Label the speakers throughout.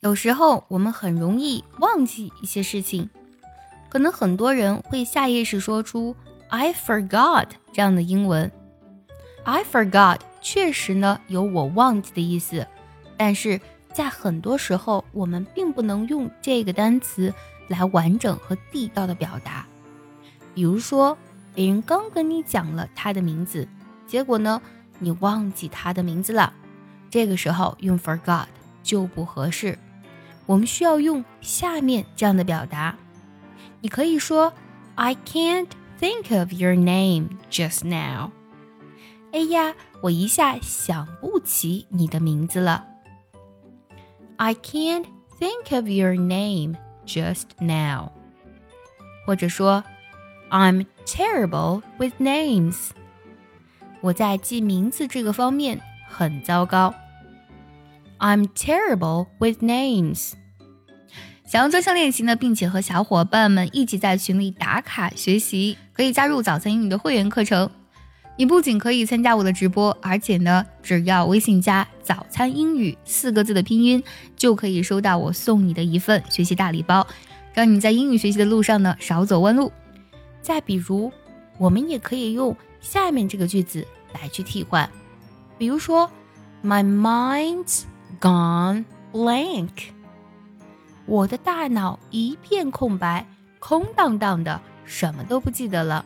Speaker 1: 有时候我们很容易忘记一些事情，可能很多人会下意识说出 "I forgot" 这样的英文。I forgot 确实呢有我忘记的意思，但是在很多时候我们并不能用这个单词来完整和地道的表达。比如说，别人刚跟你讲了他的名字，结果呢你忘记他的名字了，这个时候用 forgot 就不合适。我们需要用下面这样的表达，你可以说 I can't think of your name just now。哎呀，我一下想不起你的名字了。I can't think of your name just now。或者说 I'm terrible with names。我在记名字这个方面很糟糕。I'm terrible with names。 想要专项练习呢，并且和小伙伴们一起在群里打卡学习，可以加入早餐英语的会员课程。你不仅可以参加我的直播，而且呢，只要微信加“早餐英语”四个字的拼音，就可以收到我送你的一份学习大礼包，让你在英语学习的路上呢少走弯路。再比如，我们也可以用下面这个句子来去替换，比如说，My mind's gone blank。我的大脑一片空白，空荡荡的，什么都不记得了。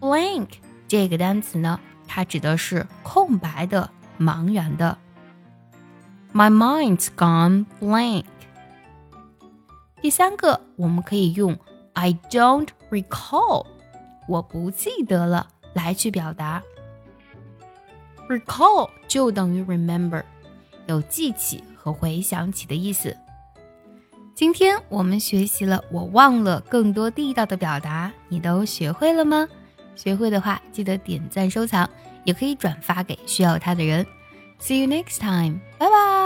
Speaker 1: blank 这个单词呢，它指的是空白的、茫然的。My mind's gone blank。第三个，我们可以用 I don't recall，我不记得了，来去表达。recall 就等于 remember，有记起和回想起的意思。今天我们学习了，我忘了更多地道的表达，你都学会了吗？学会的话，记得点赞收藏，也可以转发给需要它的人。See you next time，拜拜。